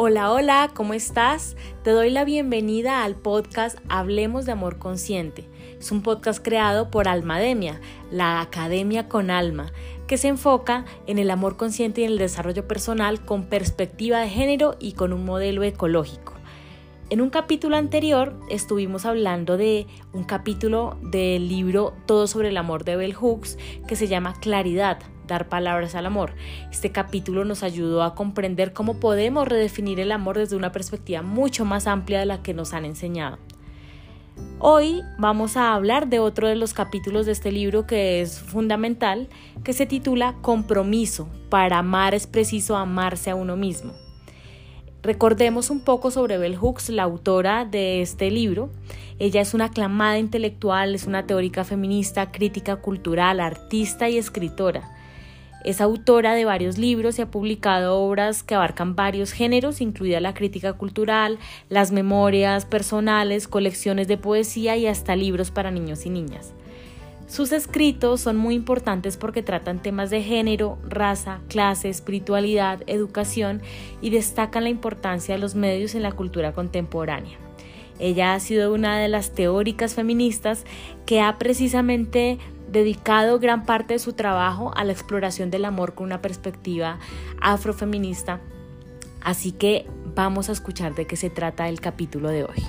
Hola, hola, ¿cómo estás? Te doy la bienvenida al podcast Hablemos de Amor Consciente. Es un podcast creado por Almademia, la Academia con Alma, que se enfoca en el amor consciente y en el desarrollo personal con perspectiva de género y con un modelo ecológico. En un capítulo anterior estuvimos hablando de un capítulo del libro Todo sobre el amor de Bell Hooks que se llama Claridad, dar palabras al amor. Este capítulo nos ayudó a comprender cómo podemos redefinir el amor desde una perspectiva mucho más amplia de la que nos han enseñado. Hoy vamos a hablar de otro de los capítulos de este libro que es fundamental, que se titula Compromiso. Para amar es preciso amarse a uno mismo. Recordemos un poco sobre Bell Hooks, la autora de este libro. Ella es una aclamada intelectual, es una teórica feminista, crítica cultural, artista y escritora. Es autora de varios libros y ha publicado obras que abarcan varios géneros, incluida la crítica cultural, las memorias personales, colecciones de poesía y hasta libros para niños y niñas. Sus escritos son muy importantes porque tratan temas de género, raza, clase, espiritualidad, educación y destacan la importancia de los medios en la cultura contemporánea. Ella ha sido una de las teóricas feministas que ha precisamente dedicado gran parte de su trabajo a la exploración del amor con una perspectiva afrofeminista. Así que vamos a escuchar de qué se trata el capítulo de hoy.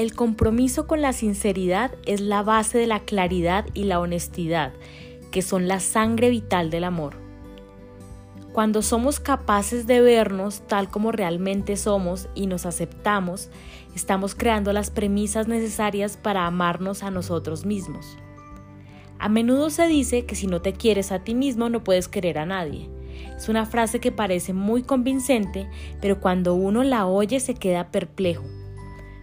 El compromiso con la sinceridad es la base de la claridad y la honestidad, que son la sangre vital del amor. Cuando somos capaces de vernos tal como realmente somos y nos aceptamos, estamos creando las premisas necesarias para amarnos a nosotros mismos. A menudo se dice que si no te quieres a ti mismo no puedes querer a nadie. Es una frase que parece muy convincente, pero cuando uno la oye se queda perplejo.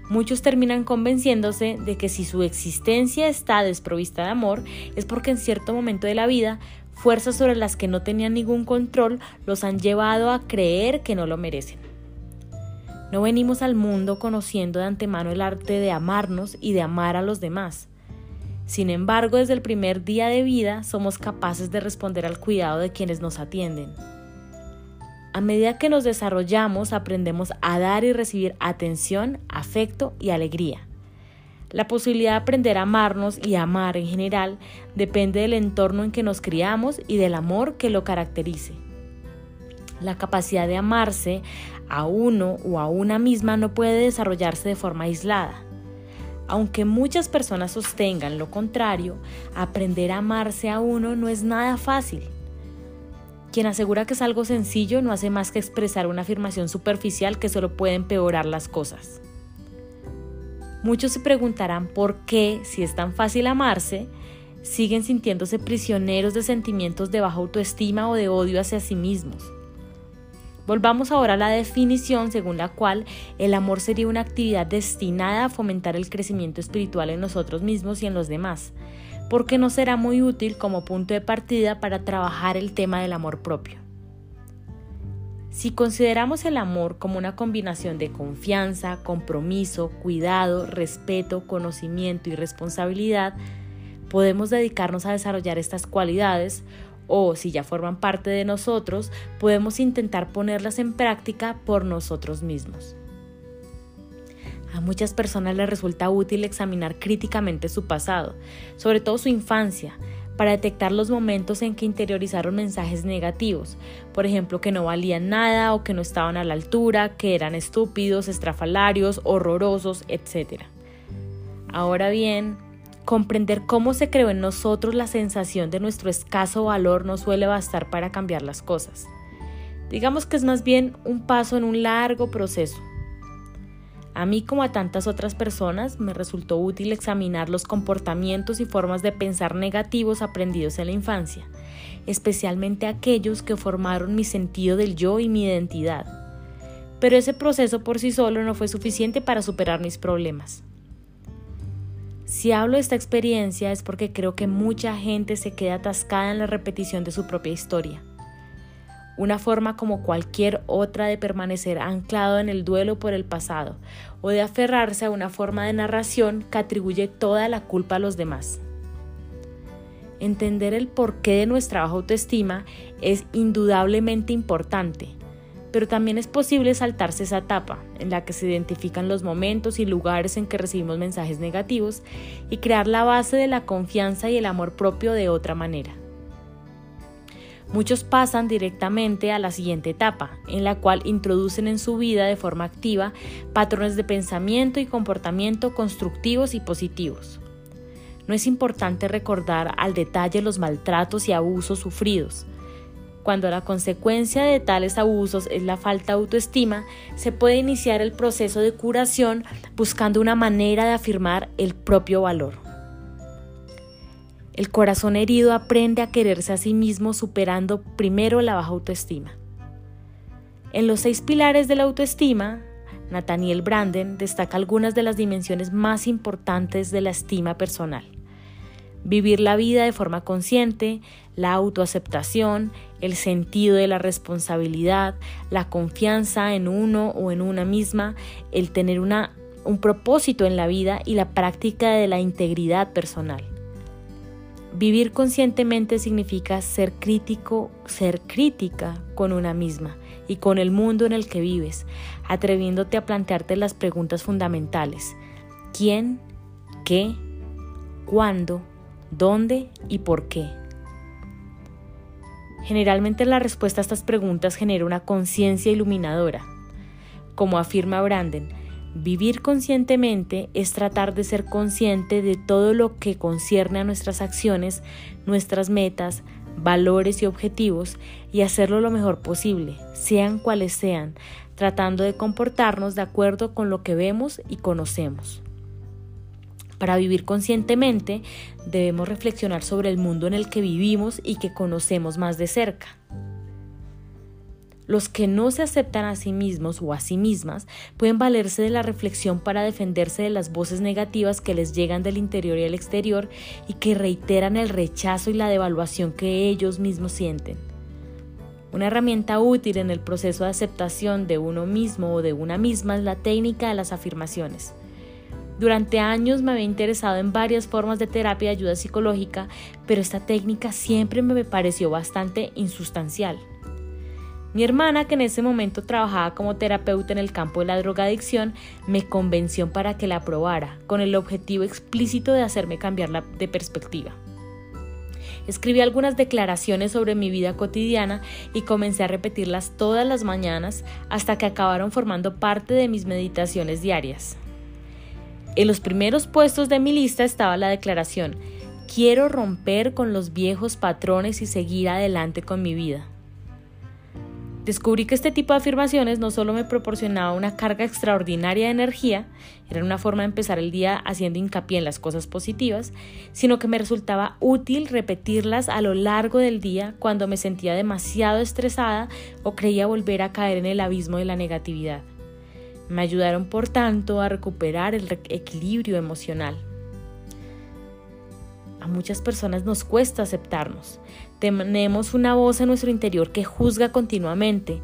Muchos terminan convenciéndose de que si su existencia está desprovista de amor es porque en cierto momento de la vida fuerzas sobre las que no tenían ningún control los han llevado a creer que no lo merecen. No venimos al mundo conociendo de antemano el arte de amarnos y de amar a los demás. Sin embargo, desde el primer día de vida somos capaces de responder al cuidado de quienes nos atienden. A medida que nos desarrollamos, aprendemos a dar y recibir atención, afecto y alegría. La posibilidad de aprender a amarnos y amar en general depende del entorno en que nos criamos y del amor que lo caracterice. La capacidad de amarse a uno o a una misma no puede desarrollarse de forma aislada. Aunque muchas personas sostengan lo contrario, aprender a amarse a uno no es nada fácil. Quien asegura que es algo sencillo no hace más que expresar una afirmación superficial que solo puede empeorar las cosas. Muchos se preguntarán por qué, si es tan fácil amarse, siguen sintiéndose prisioneros de sentimientos de baja autoestima o de odio hacia sí mismos. Volvamos ahora a la definición según la cual el amor sería una actividad destinada a fomentar el crecimiento espiritual en nosotros mismos y en los demás, porque no será muy útil como punto de partida para trabajar el tema del amor propio. Si consideramos el amor como una combinación de confianza, compromiso, cuidado, respeto, conocimiento y responsabilidad, podemos dedicarnos a desarrollar estas cualidades o, si ya forman parte de nosotros, podemos intentar ponerlas en práctica por nosotros mismos. A muchas personas les resulta útil examinar críticamente su pasado, sobre todo su infancia, para detectar los momentos en que interiorizaron mensajes negativos, por ejemplo que no valían nada o que no estaban a la altura, que eran estúpidos, estrafalarios, horrorosos, etc. Ahora bien, comprender cómo se creó en nosotros la sensación de nuestro escaso valor no suele bastar para cambiar las cosas. Digamos que es más bien un paso en un largo proceso a mí como a tantas otras personas me resultó útil examinar los comportamientos y formas de pensar negativos aprendidos en la infancia, especialmente aquellos que formaron mi sentido del yo y mi identidad. Pero ese proceso por sí solo no fue suficiente para superar mis problemas. Si hablo de esta experiencia es porque creo que mucha gente se queda atascada en la repetición de su propia historia una forma como cualquier otra de permanecer anclado en el duelo por el pasado o de aferrarse a una forma de narración que atribuye toda la culpa a los demás. entender el porqué de nuestra baja autoestima es indudablemente importante, pero también es posible saltarse esa etapa en la que se identifican los momentos y lugares en que recibimos mensajes negativos y crear la base de la confianza y el amor propio de otra manera. Muchos pasan directamente a la siguiente etapa, en la cual introducen en su vida de forma activa patrones de pensamiento y comportamiento constructivos y positivos. No es importante recordar al detalle los maltratos y abusos sufridos. Cuando la consecuencia de tales abusos es la falta de autoestima, se puede iniciar el proceso de curación buscando una manera de afirmar el propio valor. El corazón herido aprende a quererse a sí mismo superando primero la baja autoestima. En los seis pilares de la autoestima, Nathaniel Branden destaca algunas de las dimensiones más importantes de la estima personal. Vivir la vida de forma consciente, la autoaceptación, el sentido de la responsabilidad, la confianza en uno o en una misma, el tener una, un propósito en la vida y la práctica de la integridad personal. Vivir conscientemente significa ser crítico, ser crítica con una misma y con el mundo en el que vives, atreviéndote a plantearte las preguntas fundamentales. ¿Quién? ¿Qué? ¿Cuándo? ¿Dónde? ¿Y por qué? Generalmente la respuesta a estas preguntas genera una conciencia iluminadora. Como afirma Branden, Vivir conscientemente es tratar de ser consciente de todo lo que concierne a nuestras acciones, nuestras metas, valores y objetivos y hacerlo lo mejor posible, sean cuales sean, tratando de comportarnos de acuerdo con lo que vemos y conocemos. Para vivir conscientemente debemos reflexionar sobre el mundo en el que vivimos y que conocemos más de cerca. Los que no se aceptan a sí mismos o a sí mismas pueden valerse de la reflexión para defenderse de las voces negativas que les llegan del interior y el exterior y que reiteran el rechazo y la devaluación que ellos mismos sienten. Una herramienta útil en el proceso de aceptación de uno mismo o de una misma es la técnica de las afirmaciones. Durante años me había interesado en varias formas de terapia de ayuda psicológica, pero esta técnica siempre me pareció bastante insustancial. Mi hermana, que en ese momento trabajaba como terapeuta en el campo de la drogadicción, me convenció para que la probara, con el objetivo explícito de hacerme cambiar de perspectiva. Escribí algunas declaraciones sobre mi vida cotidiana y comencé a repetirlas todas las mañanas hasta que acabaron formando parte de mis meditaciones diarias. En los primeros puestos de mi lista estaba la declaración, quiero romper con los viejos patrones y seguir adelante con mi vida. Descubrí que este tipo de afirmaciones no solo me proporcionaba una carga extraordinaria de energía, era una forma de empezar el día haciendo hincapié en las cosas positivas, sino que me resultaba útil repetirlas a lo largo del día cuando me sentía demasiado estresada o creía volver a caer en el abismo de la negatividad. Me ayudaron, por tanto, a recuperar el equilibrio emocional. Muchas personas nos cuesta aceptarnos. Tenemos una voz en nuestro interior que juzga continuamente.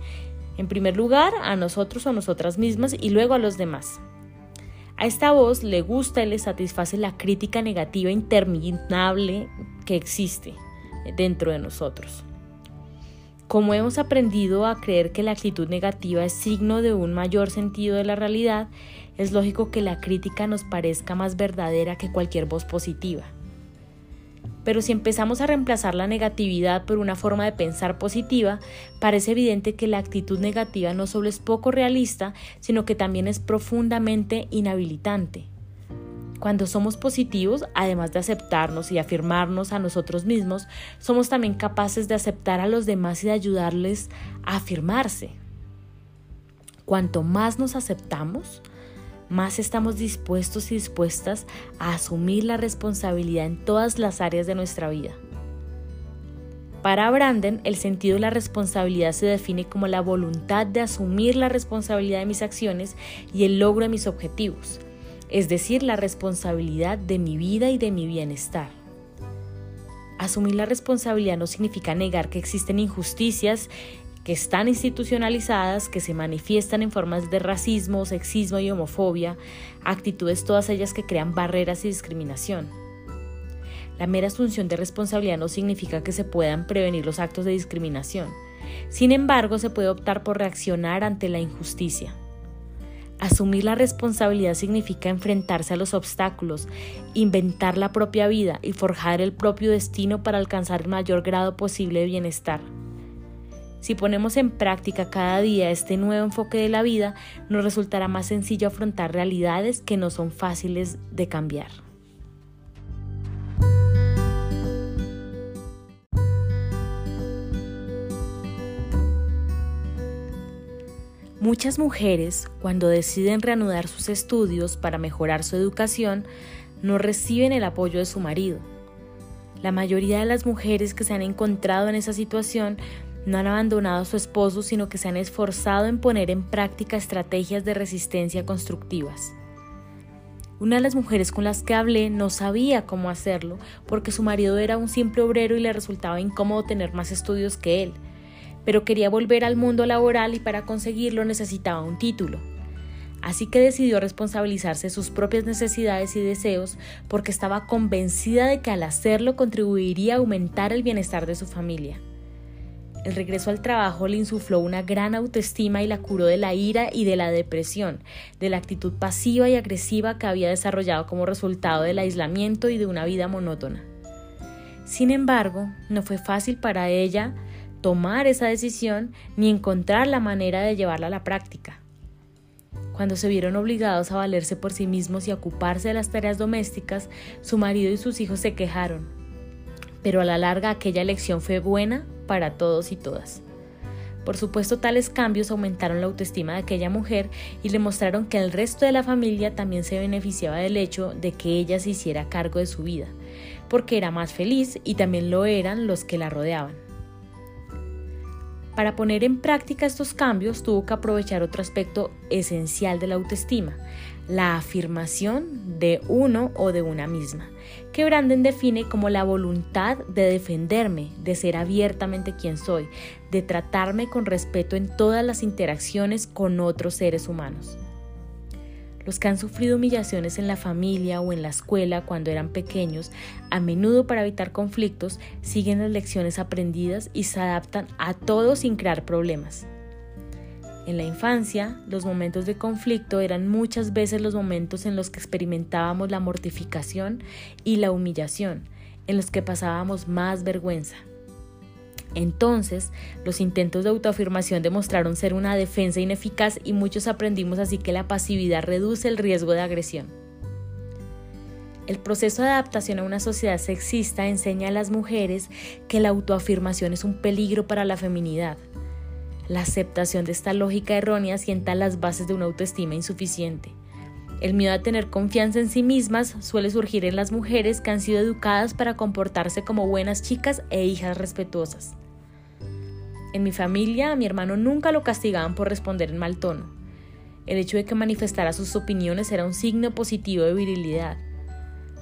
En primer lugar, a nosotros o a nosotras mismas y luego a los demás. A esta voz le gusta y le satisface la crítica negativa interminable que existe dentro de nosotros. Como hemos aprendido a creer que la actitud negativa es signo de un mayor sentido de la realidad, es lógico que la crítica nos parezca más verdadera que cualquier voz positiva. Pero si empezamos a reemplazar la negatividad por una forma de pensar positiva, parece evidente que la actitud negativa no solo es poco realista, sino que también es profundamente inhabilitante. Cuando somos positivos, además de aceptarnos y afirmarnos a nosotros mismos, somos también capaces de aceptar a los demás y de ayudarles a afirmarse. Cuanto más nos aceptamos, más estamos dispuestos y dispuestas a asumir la responsabilidad en todas las áreas de nuestra vida. Para Branden, el sentido de la responsabilidad se define como la voluntad de asumir la responsabilidad de mis acciones y el logro de mis objetivos, es decir, la responsabilidad de mi vida y de mi bienestar. Asumir la responsabilidad no significa negar que existen injusticias que están institucionalizadas, que se manifiestan en formas de racismo, sexismo y homofobia, actitudes todas ellas que crean barreras y discriminación. La mera asunción de responsabilidad no significa que se puedan prevenir los actos de discriminación. Sin embargo, se puede optar por reaccionar ante la injusticia. Asumir la responsabilidad significa enfrentarse a los obstáculos, inventar la propia vida y forjar el propio destino para alcanzar el mayor grado posible de bienestar. Si ponemos en práctica cada día este nuevo enfoque de la vida, nos resultará más sencillo afrontar realidades que no son fáciles de cambiar. Muchas mujeres, cuando deciden reanudar sus estudios para mejorar su educación, no reciben el apoyo de su marido. La mayoría de las mujeres que se han encontrado en esa situación no han abandonado a su esposo, sino que se han esforzado en poner en práctica estrategias de resistencia constructivas. Una de las mujeres con las que hablé no sabía cómo hacerlo porque su marido era un simple obrero y le resultaba incómodo tener más estudios que él pero quería volver al mundo laboral y para conseguirlo necesitaba un título. Así que decidió responsabilizarse de sus propias necesidades y deseos porque estaba convencida de que al hacerlo contribuiría a aumentar el bienestar de su familia. El regreso al trabajo le insufló una gran autoestima y la curó de la ira y de la depresión, de la actitud pasiva y agresiva que había desarrollado como resultado del aislamiento y de una vida monótona. Sin embargo, no fue fácil para ella tomar esa decisión ni encontrar la manera de llevarla a la práctica. Cuando se vieron obligados a valerse por sí mismos y a ocuparse de las tareas domésticas, su marido y sus hijos se quejaron. Pero a la larga aquella elección fue buena para todos y todas. Por supuesto, tales cambios aumentaron la autoestima de aquella mujer y le mostraron que el resto de la familia también se beneficiaba del hecho de que ella se hiciera cargo de su vida, porque era más feliz y también lo eran los que la rodeaban. Para poner en práctica estos cambios tuvo que aprovechar otro aspecto esencial de la autoestima, la afirmación de uno o de una misma, que Branden define como la voluntad de defenderme, de ser abiertamente quien soy, de tratarme con respeto en todas las interacciones con otros seres humanos. Los que han sufrido humillaciones en la familia o en la escuela cuando eran pequeños, a menudo para evitar conflictos, siguen las lecciones aprendidas y se adaptan a todo sin crear problemas. En la infancia, los momentos de conflicto eran muchas veces los momentos en los que experimentábamos la mortificación y la humillación, en los que pasábamos más vergüenza. Entonces, los intentos de autoafirmación demostraron ser una defensa ineficaz y muchos aprendimos así que la pasividad reduce el riesgo de agresión. El proceso de adaptación a una sociedad sexista enseña a las mujeres que la autoafirmación es un peligro para la feminidad. La aceptación de esta lógica errónea sienta las bases de una autoestima insuficiente. El miedo a tener confianza en sí mismas suele surgir en las mujeres que han sido educadas para comportarse como buenas chicas e hijas respetuosas. En mi familia, a mi hermano nunca lo castigaban por responder en mal tono. El hecho de que manifestara sus opiniones era un signo positivo de virilidad.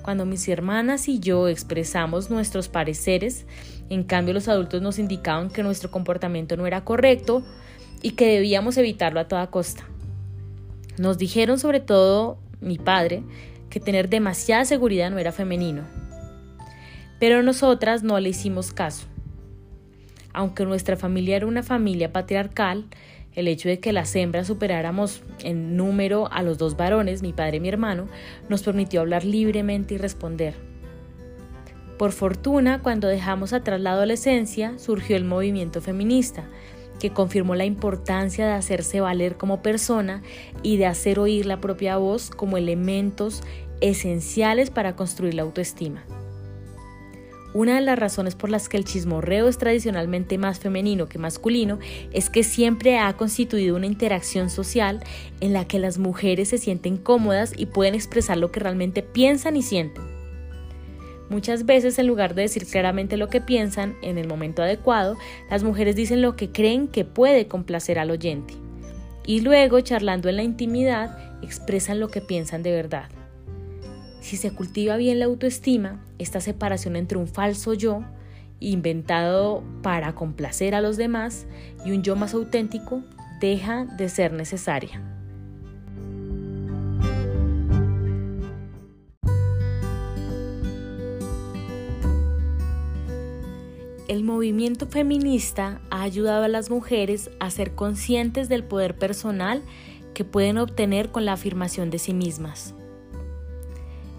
Cuando mis hermanas y yo expresamos nuestros pareceres, en cambio los adultos nos indicaban que nuestro comportamiento no era correcto y que debíamos evitarlo a toda costa. Nos dijeron sobre todo mi padre que tener demasiada seguridad no era femenino. Pero nosotras no le hicimos caso. Aunque nuestra familia era una familia patriarcal, el hecho de que las hembras superáramos en número a los dos varones, mi padre y mi hermano, nos permitió hablar libremente y responder. Por fortuna, cuando dejamos atrás la adolescencia, surgió el movimiento feminista, que confirmó la importancia de hacerse valer como persona y de hacer oír la propia voz como elementos esenciales para construir la autoestima. Una de las razones por las que el chismorreo es tradicionalmente más femenino que masculino es que siempre ha constituido una interacción social en la que las mujeres se sienten cómodas y pueden expresar lo que realmente piensan y sienten. Muchas veces en lugar de decir claramente lo que piensan en el momento adecuado, las mujeres dicen lo que creen que puede complacer al oyente. Y luego, charlando en la intimidad, expresan lo que piensan de verdad. Si se cultiva bien la autoestima, esta separación entre un falso yo, inventado para complacer a los demás, y un yo más auténtico, deja de ser necesaria. el movimiento feminista ha ayudado a las mujeres a ser conscientes del poder personal que pueden obtener con la afirmación de sí mismas.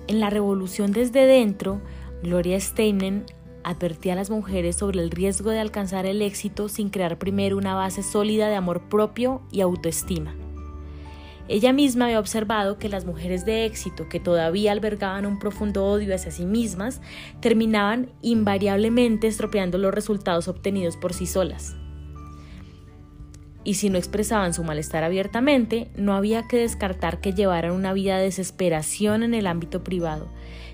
En la revolución desde dentro, Gloria Steinem advertía a las mujeres sobre el riesgo de alcanzar el éxito sin crear primero una base sólida de amor propio y autoestima. Ella misma había observado que las mujeres de éxito, que todavía albergaban un profundo odio hacia sí mismas, terminaban invariablemente estropeando los resultados obtenidos por sí solas. Y si no expresaban su malestar abiertamente, no había que descartar que llevaran una vida de desesperación en el ámbito privado,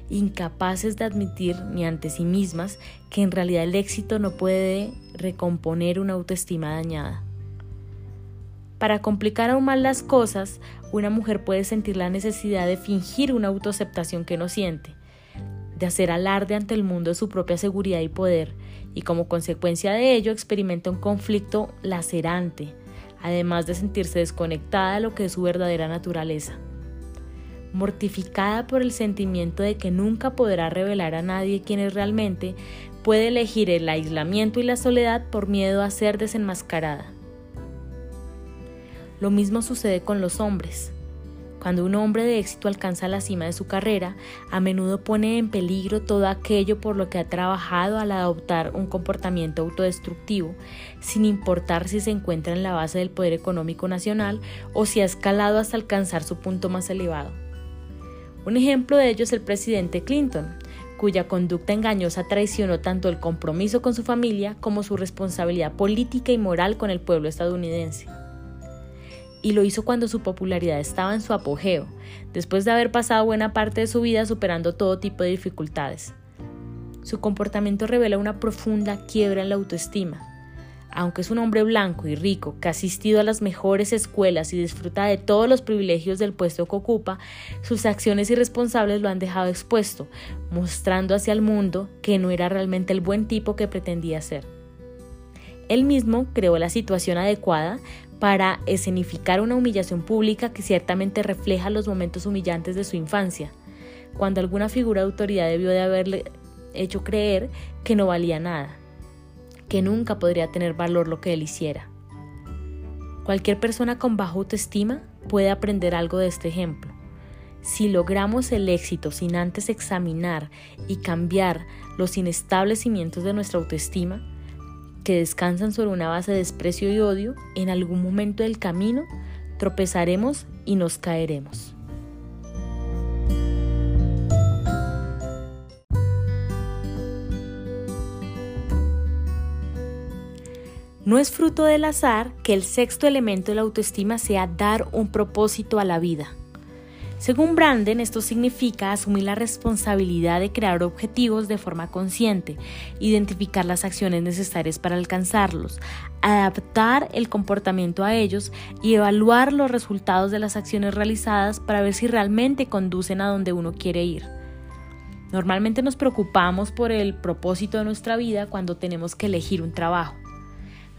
incapaces de admitir ni ante sí mismas que en realidad el éxito no puede recomponer una autoestima dañada. Para complicar aún más las cosas, una mujer puede sentir la necesidad de fingir una autoaceptación que no siente, de hacer alarde ante el mundo de su propia seguridad y poder, y como consecuencia de ello experimenta un conflicto lacerante, además de sentirse desconectada de lo que es su verdadera naturaleza. Mortificada por el sentimiento de que nunca podrá revelar a nadie quién es realmente, puede elegir el aislamiento y la soledad por miedo a ser desenmascarada. Lo mismo sucede con los hombres. Cuando un hombre de éxito alcanza la cima de su carrera, a menudo pone en peligro todo aquello por lo que ha trabajado al adoptar un comportamiento autodestructivo, sin importar si se encuentra en la base del poder económico nacional o si ha escalado hasta alcanzar su punto más elevado. Un ejemplo de ello es el presidente Clinton, cuya conducta engañosa traicionó tanto el compromiso con su familia como su responsabilidad política y moral con el pueblo estadounidense y lo hizo cuando su popularidad estaba en su apogeo, después de haber pasado buena parte de su vida superando todo tipo de dificultades. Su comportamiento revela una profunda quiebra en la autoestima. Aunque es un hombre blanco y rico que ha asistido a las mejores escuelas y disfruta de todos los privilegios del puesto que ocupa, sus acciones irresponsables lo han dejado expuesto, mostrando hacia el mundo que no era realmente el buen tipo que pretendía ser. Él mismo creó la situación adecuada para escenificar una humillación pública que ciertamente refleja los momentos humillantes de su infancia, cuando alguna figura de autoridad debió de haberle hecho creer que no valía nada, que nunca podría tener valor lo que él hiciera. Cualquier persona con baja autoestima puede aprender algo de este ejemplo. Si logramos el éxito sin antes examinar y cambiar los inestables cimientos de nuestra autoestima, que descansan sobre una base de desprecio y odio, en algún momento del camino tropezaremos y nos caeremos. No es fruto del azar que el sexto elemento de la autoestima sea dar un propósito a la vida. Según Branden, esto significa asumir la responsabilidad de crear objetivos de forma consciente, identificar las acciones necesarias para alcanzarlos, adaptar el comportamiento a ellos y evaluar los resultados de las acciones realizadas para ver si realmente conducen a donde uno quiere ir. Normalmente nos preocupamos por el propósito de nuestra vida cuando tenemos que elegir un trabajo.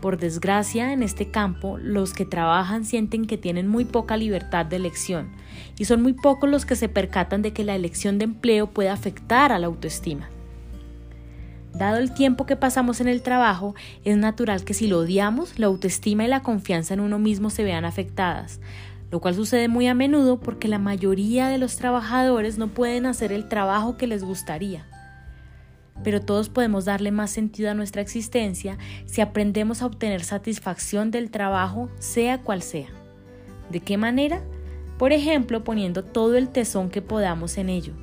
Por desgracia, en este campo, los que trabajan sienten que tienen muy poca libertad de elección y son muy pocos los que se percatan de que la elección de empleo puede afectar a la autoestima. Dado el tiempo que pasamos en el trabajo, es natural que si lo odiamos, la autoestima y la confianza en uno mismo se vean afectadas, lo cual sucede muy a menudo porque la mayoría de los trabajadores no pueden hacer el trabajo que les gustaría pero todos podemos darle más sentido a nuestra existencia si aprendemos a obtener satisfacción del trabajo, sea cual sea. ¿De qué manera? Por ejemplo, poniendo todo el tesón que podamos en ello.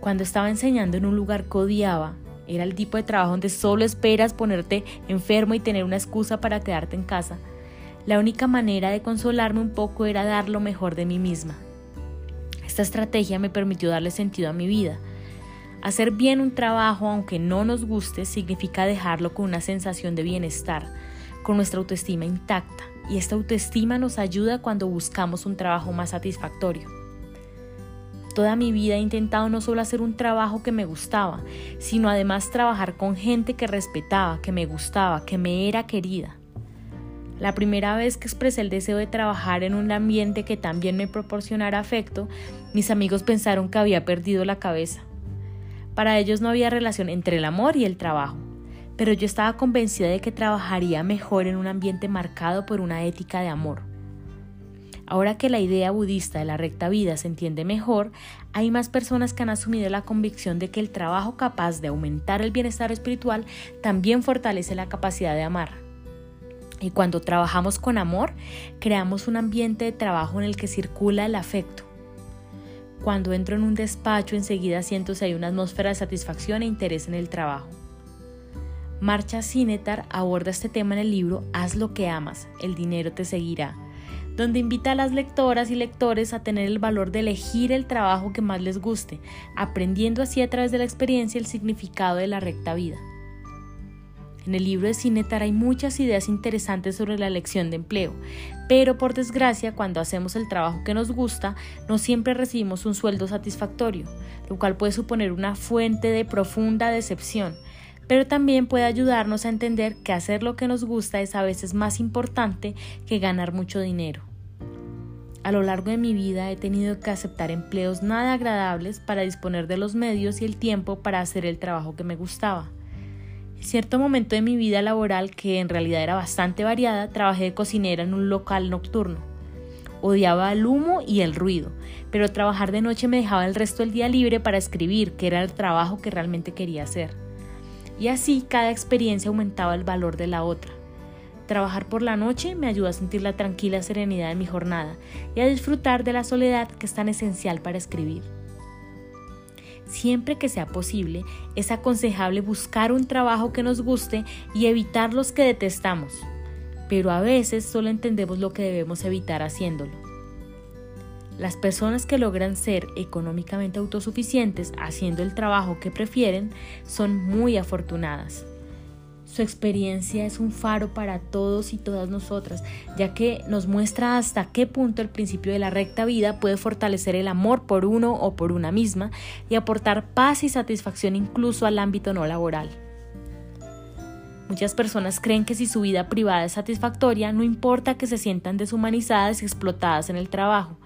Cuando estaba enseñando en un lugar que odiaba, era el tipo de trabajo donde solo esperas ponerte enfermo y tener una excusa para quedarte en casa. La única manera de consolarme un poco era dar lo mejor de mí misma. Esta estrategia me permitió darle sentido a mi vida Hacer bien un trabajo, aunque no nos guste, significa dejarlo con una sensación de bienestar, con nuestra autoestima intacta, y esta autoestima nos ayuda cuando buscamos un trabajo más satisfactorio. Toda mi vida he intentado no solo hacer un trabajo que me gustaba, sino además trabajar con gente que respetaba, que me gustaba, que me era querida. La primera vez que expresé el deseo de trabajar en un ambiente que también me proporcionara afecto, mis amigos pensaron que había perdido la cabeza. Para ellos no había relación entre el amor y el trabajo. pero yo estaba convencida de que trabajaría mejor en un ambiente marcado por una ética de amor. Ahora que la idea budista de la recta vida se entiende mejor, hay más personas que han asumido la convicción de que el trabajo capaz de aumentar el bienestar espiritual también fortalece la capacidad de amar. Y cuando trabajamos con amor, creamos un ambiente de trabajo en el que circula el afecto. Cuando entro en un despacho, enseguida siento si hay una atmósfera de satisfacción e interés en el trabajo. Marcha Cinetar aborda este tema en el libro Haz lo que amas, el dinero te seguirá donde invita a las lectoras y lectores a tener el valor de elegir el trabajo que más les guste, aprendiendo así a través de la experiencia el significado de la recta vida. En el libro de Cinetar hay muchas ideas interesantes sobre la elección de empleo, pero por desgracia cuando hacemos el trabajo que nos gusta no siempre recibimos un sueldo satisfactorio, lo cual puede suponer una fuente de profunda decepción, pero también puede ayudarnos a entender que hacer lo que nos gusta es a veces más importante que ganar mucho dinero. A lo largo de mi vida he tenido que aceptar empleos nada agradables para disponer de los medios y el tiempo para hacer el trabajo que me gustaba. Cierto momento de mi vida laboral, que en realidad era bastante variada, trabajé de cocinera en un local nocturno. Odiaba el humo y el ruido, pero trabajar de noche me dejaba el resto del día libre para escribir, que era el trabajo que realmente quería hacer. Y así cada experiencia aumentaba el valor de la otra. Trabajar por la noche me ayuda a sentir la tranquila serenidad de mi jornada y a disfrutar de la soledad que es tan esencial para escribir. Siempre que sea posible, es aconsejable buscar un trabajo que nos guste y evitar los que detestamos, pero a veces solo entendemos lo que debemos evitar haciéndolo. Las personas que logran ser económicamente autosuficientes haciendo el trabajo que prefieren son muy afortunadas. Su experiencia es un faro para todos y todas nosotras, ya que nos muestra hasta qué punto el principio de la recta vida puede fortalecer el amor por uno o por una misma y aportar paz y satisfacción incluso al ámbito no laboral. Muchas personas creen que si su vida privada es satisfactoria, no importa que se sientan deshumanizadas y explotadas en el trabajo.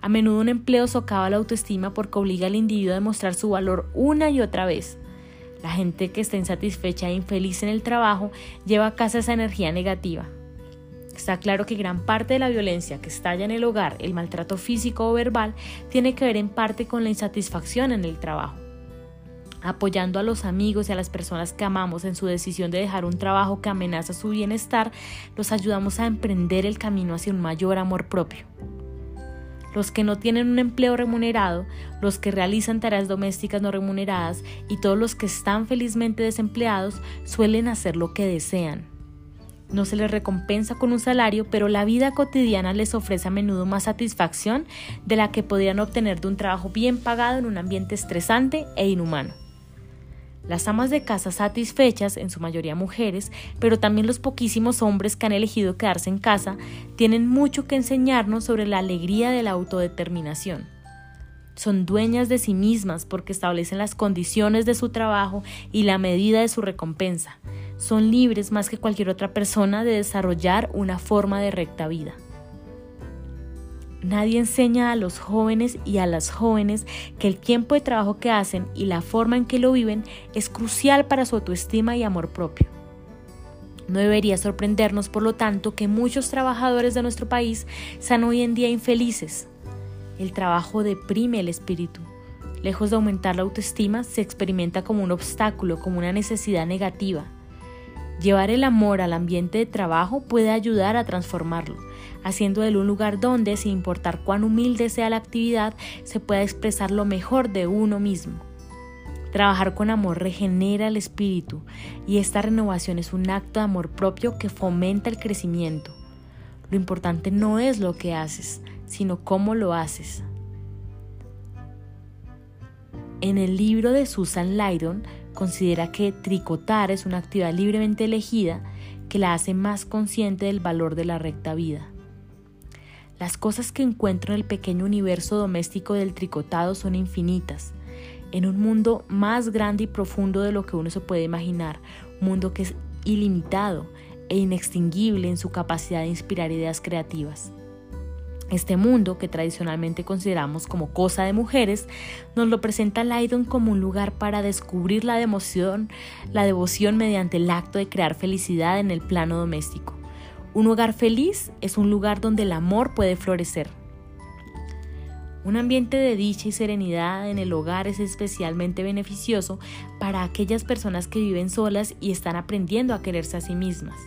A menudo un empleo socava la autoestima porque obliga al individuo a demostrar su valor una y otra vez. La gente que está insatisfecha e infeliz en el trabajo lleva a casa esa energía negativa. Está claro que gran parte de la violencia que estalla en el hogar, el maltrato físico o verbal, tiene que ver en parte con la insatisfacción en el trabajo. Apoyando a los amigos y a las personas que amamos en su decisión de dejar un trabajo que amenaza su bienestar, los ayudamos a emprender el camino hacia un mayor amor propio los que no tienen un empleo remunerado, los que realizan tareas domésticas no remuneradas y todos los que están felizmente desempleados suelen hacer lo que desean. No se les recompensa con un salario, pero la vida cotidiana les ofrece a menudo más satisfacción de la que podrían obtener de un trabajo bien pagado en un ambiente estresante e inhumano. Las amas de casa satisfechas, en su mayoría mujeres, pero también los poquísimos hombres que han elegido quedarse en casa, tienen mucho que enseñarnos sobre la alegría de la autodeterminación. Son dueñas de sí mismas porque establecen las condiciones de su trabajo y la medida de su recompensa. Son libres más que cualquier otra persona de desarrollar una forma de recta vida. Nadie enseña a los jóvenes y a las jóvenes que el tiempo de trabajo que hacen y la forma en que lo viven es crucial para su autoestima y amor propio. No debería sorprendernos, por lo tanto, que muchos trabajadores de nuestro país sean hoy en día infelices. El trabajo deprime el espíritu. Lejos de aumentar la autoestima, se experimenta como un obstáculo, como una necesidad negativa. Llevar el amor al ambiente de trabajo puede ayudar a transformarlo, haciendo él un lugar donde, sin importar cuán humilde sea la actividad, se pueda expresar lo mejor de uno mismo. Trabajar con amor regenera el espíritu y esta renovación es un acto de amor propio que fomenta el crecimiento. Lo importante no es lo que haces, sino cómo lo haces. En el libro de Susan Lydon considera que tricotar es una actividad libremente elegida que la hace más consciente del valor de la recta vida. Las cosas que encuentro en el pequeño universo doméstico del tricotado son infinitas, en un mundo más grande y profundo de lo que uno se puede imaginar, un mundo que es ilimitado e inextinguible en su capacidad de inspirar ideas creativas. Este mundo, que tradicionalmente consideramos como cosa de mujeres, nos lo presenta Lydon como un lugar para descubrir la devoción, la devoción mediante el acto de crear felicidad en el plano doméstico. Un hogar feliz es un lugar donde el amor puede florecer. Un ambiente de dicha y serenidad en el hogar es especialmente beneficioso para aquellas personas que viven solas y están aprendiendo a quererse a sí mismas.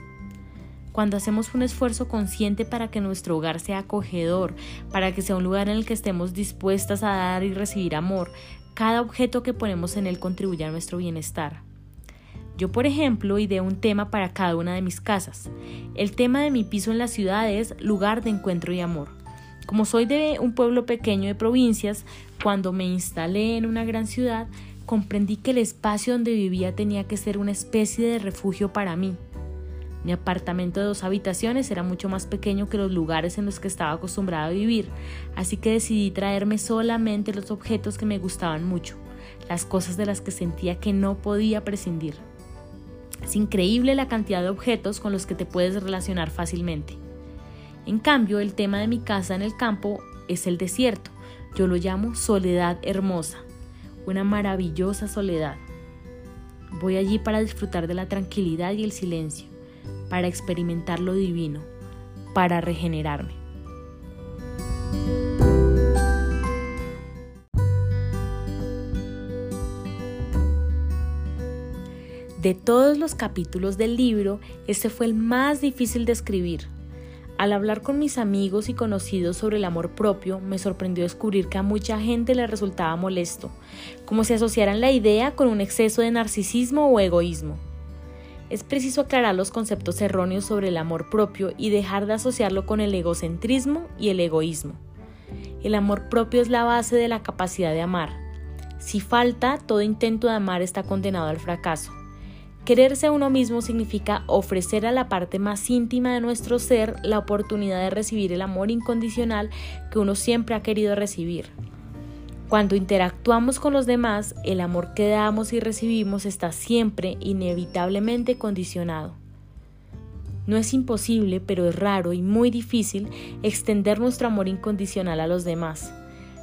Cuando hacemos un esfuerzo consciente para que nuestro hogar sea acogedor, para que sea un lugar en el que estemos dispuestas a dar y recibir amor, cada objeto que ponemos en él contribuye a nuestro bienestar. Yo, por ejemplo, ideé un tema para cada una de mis casas. El tema de mi piso en la ciudad es lugar de encuentro y amor. Como soy de un pueblo pequeño de provincias, cuando me instalé en una gran ciudad, comprendí que el espacio donde vivía tenía que ser una especie de refugio para mí. Mi apartamento de dos habitaciones era mucho más pequeño que los lugares en los que estaba acostumbrada a vivir, así que decidí traerme solamente los objetos que me gustaban mucho, las cosas de las que sentía que no podía prescindir. Es increíble la cantidad de objetos con los que te puedes relacionar fácilmente. En cambio, el tema de mi casa en el campo es el desierto. Yo lo llamo soledad hermosa, una maravillosa soledad. Voy allí para disfrutar de la tranquilidad y el silencio para experimentar lo divino, para regenerarme. De todos los capítulos del libro, este fue el más difícil de escribir. Al hablar con mis amigos y conocidos sobre el amor propio, me sorprendió descubrir que a mucha gente le resultaba molesto, como si asociaran la idea con un exceso de narcisismo o egoísmo. Es preciso aclarar los conceptos erróneos sobre el amor propio y dejar de asociarlo con el egocentrismo y el egoísmo. El amor propio es la base de la capacidad de amar. Si falta, todo intento de amar está condenado al fracaso. Quererse a uno mismo significa ofrecer a la parte más íntima de nuestro ser la oportunidad de recibir el amor incondicional que uno siempre ha querido recibir. Cuando interactuamos con los demás, el amor que damos y recibimos está siempre inevitablemente condicionado. No es imposible, pero es raro y muy difícil extender nuestro amor incondicional a los demás,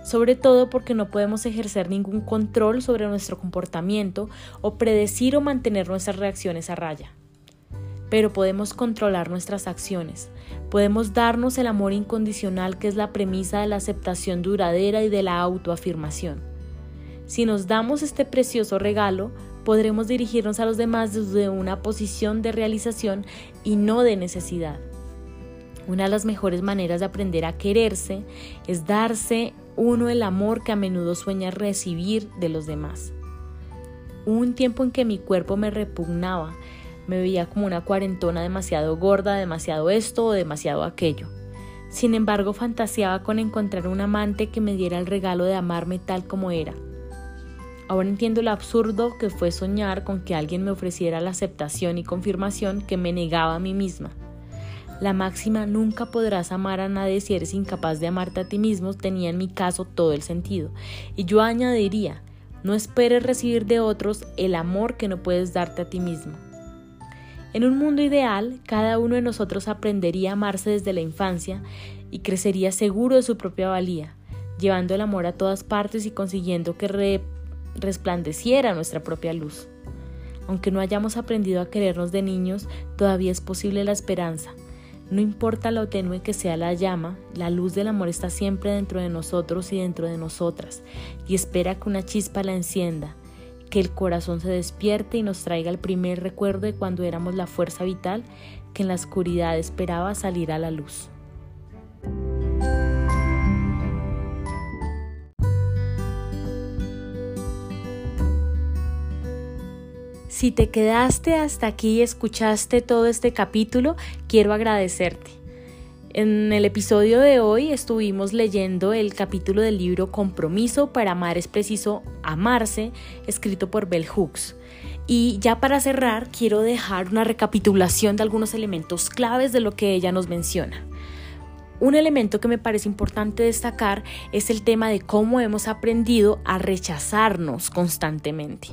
sobre todo porque no podemos ejercer ningún control sobre nuestro comportamiento o predecir o mantener nuestras reacciones a raya pero podemos controlar nuestras acciones. Podemos darnos el amor incondicional que es la premisa de la aceptación duradera y de la autoafirmación. Si nos damos este precioso regalo, podremos dirigirnos a los demás desde una posición de realización y no de necesidad. Una de las mejores maneras de aprender a quererse es darse uno el amor que a menudo sueña recibir de los demás. Hubo un tiempo en que mi cuerpo me repugnaba me veía como una cuarentona demasiado gorda, demasiado esto o demasiado aquello. Sin embargo, fantaseaba con encontrar un amante que me diera el regalo de amarme tal como era. Ahora entiendo lo absurdo que fue soñar con que alguien me ofreciera la aceptación y confirmación que me negaba a mí misma. La máxima nunca podrás amar a nadie si eres incapaz de amarte a ti mismo tenía en mi caso todo el sentido. Y yo añadiría, no esperes recibir de otros el amor que no puedes darte a ti mismo. En un mundo ideal, cada uno de nosotros aprendería a amarse desde la infancia y crecería seguro de su propia valía, llevando el amor a todas partes y consiguiendo que resplandeciera nuestra propia luz. Aunque no hayamos aprendido a querernos de niños, todavía es posible la esperanza. No importa lo tenue que sea la llama, la luz del amor está siempre dentro de nosotros y dentro de nosotras, y espera que una chispa la encienda, que el corazón se despierte y nos traiga el primer recuerdo de cuando éramos la fuerza vital que en la oscuridad esperaba salir a la luz. Si te quedaste hasta aquí y escuchaste todo este capítulo, quiero agradecerte. En el episodio de hoy estuvimos leyendo el capítulo del libro Compromiso para amar es preciso amarse, escrito por Bell Hooks. Y ya para cerrar, quiero dejar una recapitulación de algunos elementos claves de lo que ella nos menciona. Un elemento que me parece importante destacar es el tema de cómo hemos aprendido a rechazarnos constantemente.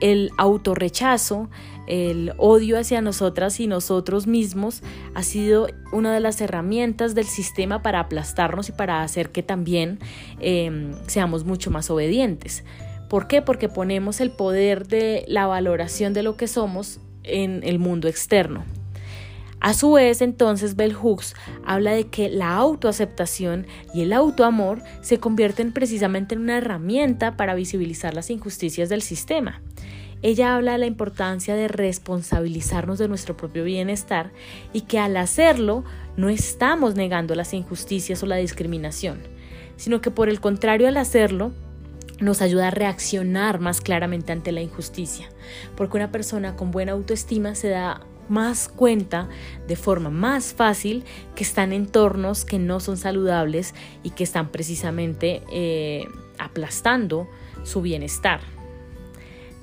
El autorrechazo el odio hacia nosotras y nosotros mismos ha sido una de las herramientas del sistema para aplastarnos y para hacer que también em, seamos mucho más obedientes. ¿Por qué? Porque ponemos el poder de la valoración de lo que somos en el mundo externo. A su vez, entonces, Bell Hooks habla de que la autoaceptación y el autoamor se convierten precisamente en una herramienta para visibilizar las injusticias del sistema. Ella habla de la importancia de responsabilizarnos de nuestro propio bienestar y que al hacerlo no estamos negando las injusticias o la discriminación, sino que por el contrario al hacerlo nos ayuda a reaccionar más claramente ante la injusticia, porque una persona con buena autoestima se da más cuenta de forma más fácil que están en entornos que no son saludables y que están precisamente eh, aplastando su bienestar.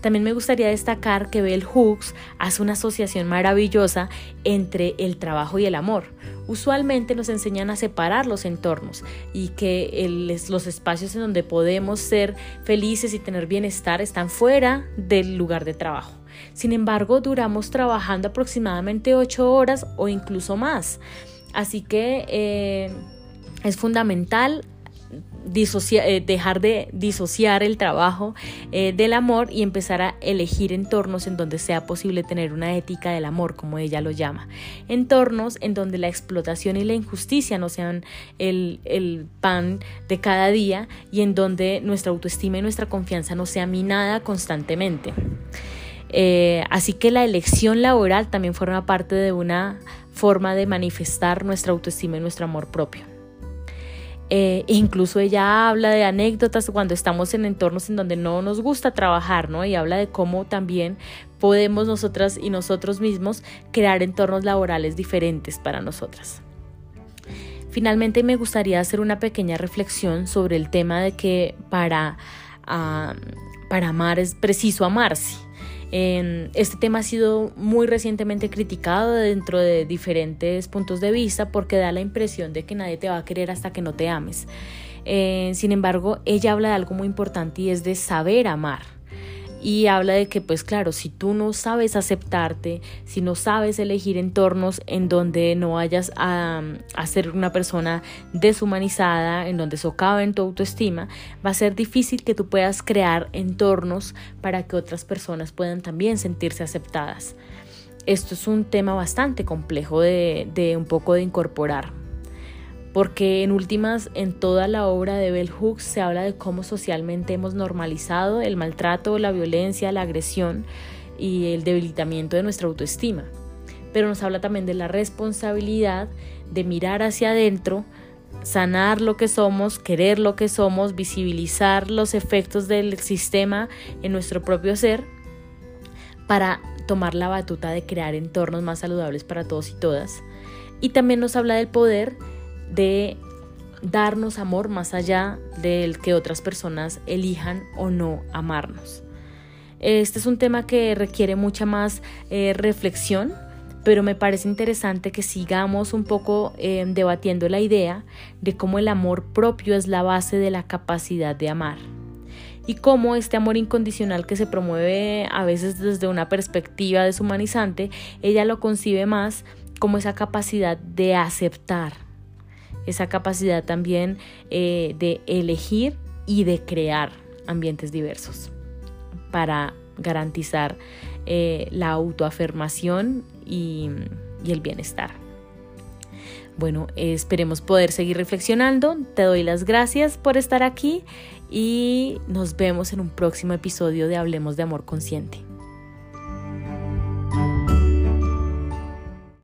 También me gustaría destacar que Bell Hooks hace una asociación maravillosa entre el trabajo y el amor. Usualmente nos enseñan a separar los entornos y que los espacios en donde podemos ser felices y tener bienestar están fuera del lugar de trabajo. Sin embargo, duramos trabajando aproximadamente ocho horas o incluso más. Así que eh, es fundamental eh, dejar de disociar el trabajo eh, del amor y empezar a elegir entornos en donde sea posible tener una ética del amor, como ella lo llama. Entornos en donde la explotación y la injusticia no sean el, pan de cada día y en donde nuestra autoestima y nuestra confianza no sea minada constantemente. Eh, así que la elección laboral también forma parte de una forma de manifestar nuestra autoestima y nuestro amor propio. Eh, incluso ella habla de anécdotas cuando estamos en entornos en donde no nos gusta trabajar, ¿no? Y habla de cómo también podemos nosotras y nosotros mismos crear entornos laborales diferentes para nosotras. Finalmente me gustaría hacer una pequeña reflexión sobre el tema de que para, ah, para amar es preciso amarse este tema ha sido muy recientemente criticado dentro de diferentes puntos de vista porque da la impresión de que nadie te va a querer hasta que no te ames. Eh, sin embargo, ella habla de algo muy importante y es de saber amar y habla de que pues claro, si tú no sabes aceptarte, si no sabes elegir entornos en donde no vayas a, ser una persona deshumanizada, en donde en tu autoestima, va a ser difícil que tú puedas crear entornos para que otras personas puedan también sentirse aceptadas. Esto es un tema bastante complejo de un poco de incorporar porque en últimas en toda la obra de Bell Hooks se habla de cómo socialmente hemos normalizado el maltrato, la violencia, la agresión y el debilitamiento de nuestra autoestima. Pero nos habla también de la responsabilidad de mirar hacia adentro, sanar lo que somos, querer lo que somos, visibilizar los efectos del sistema en nuestro propio ser para tomar la batuta de crear entornos más saludables para todos y todas. Y también nos habla del poder de darnos amor más allá del que otras personas elijan o no amarnos. Este es un tema que requiere mucha más eh, reflexión, pero me parece interesante que sigamos un poco eh, debatiendo la idea de cómo el amor propio es la base de la capacidad de amar y cómo este amor incondicional que se promueve a veces desde una perspectiva deshumanizante, ella lo concibe más como esa capacidad de aceptar, esa capacidad también eh, de elegir y de crear ambientes diversos para garantizar eh, la autoafirmación y, y el bienestar. Bueno, esperemos poder seguir reflexionando. Te doy las gracias por estar aquí y nos vemos en un próximo episodio de Hablemos de Amor Consciente.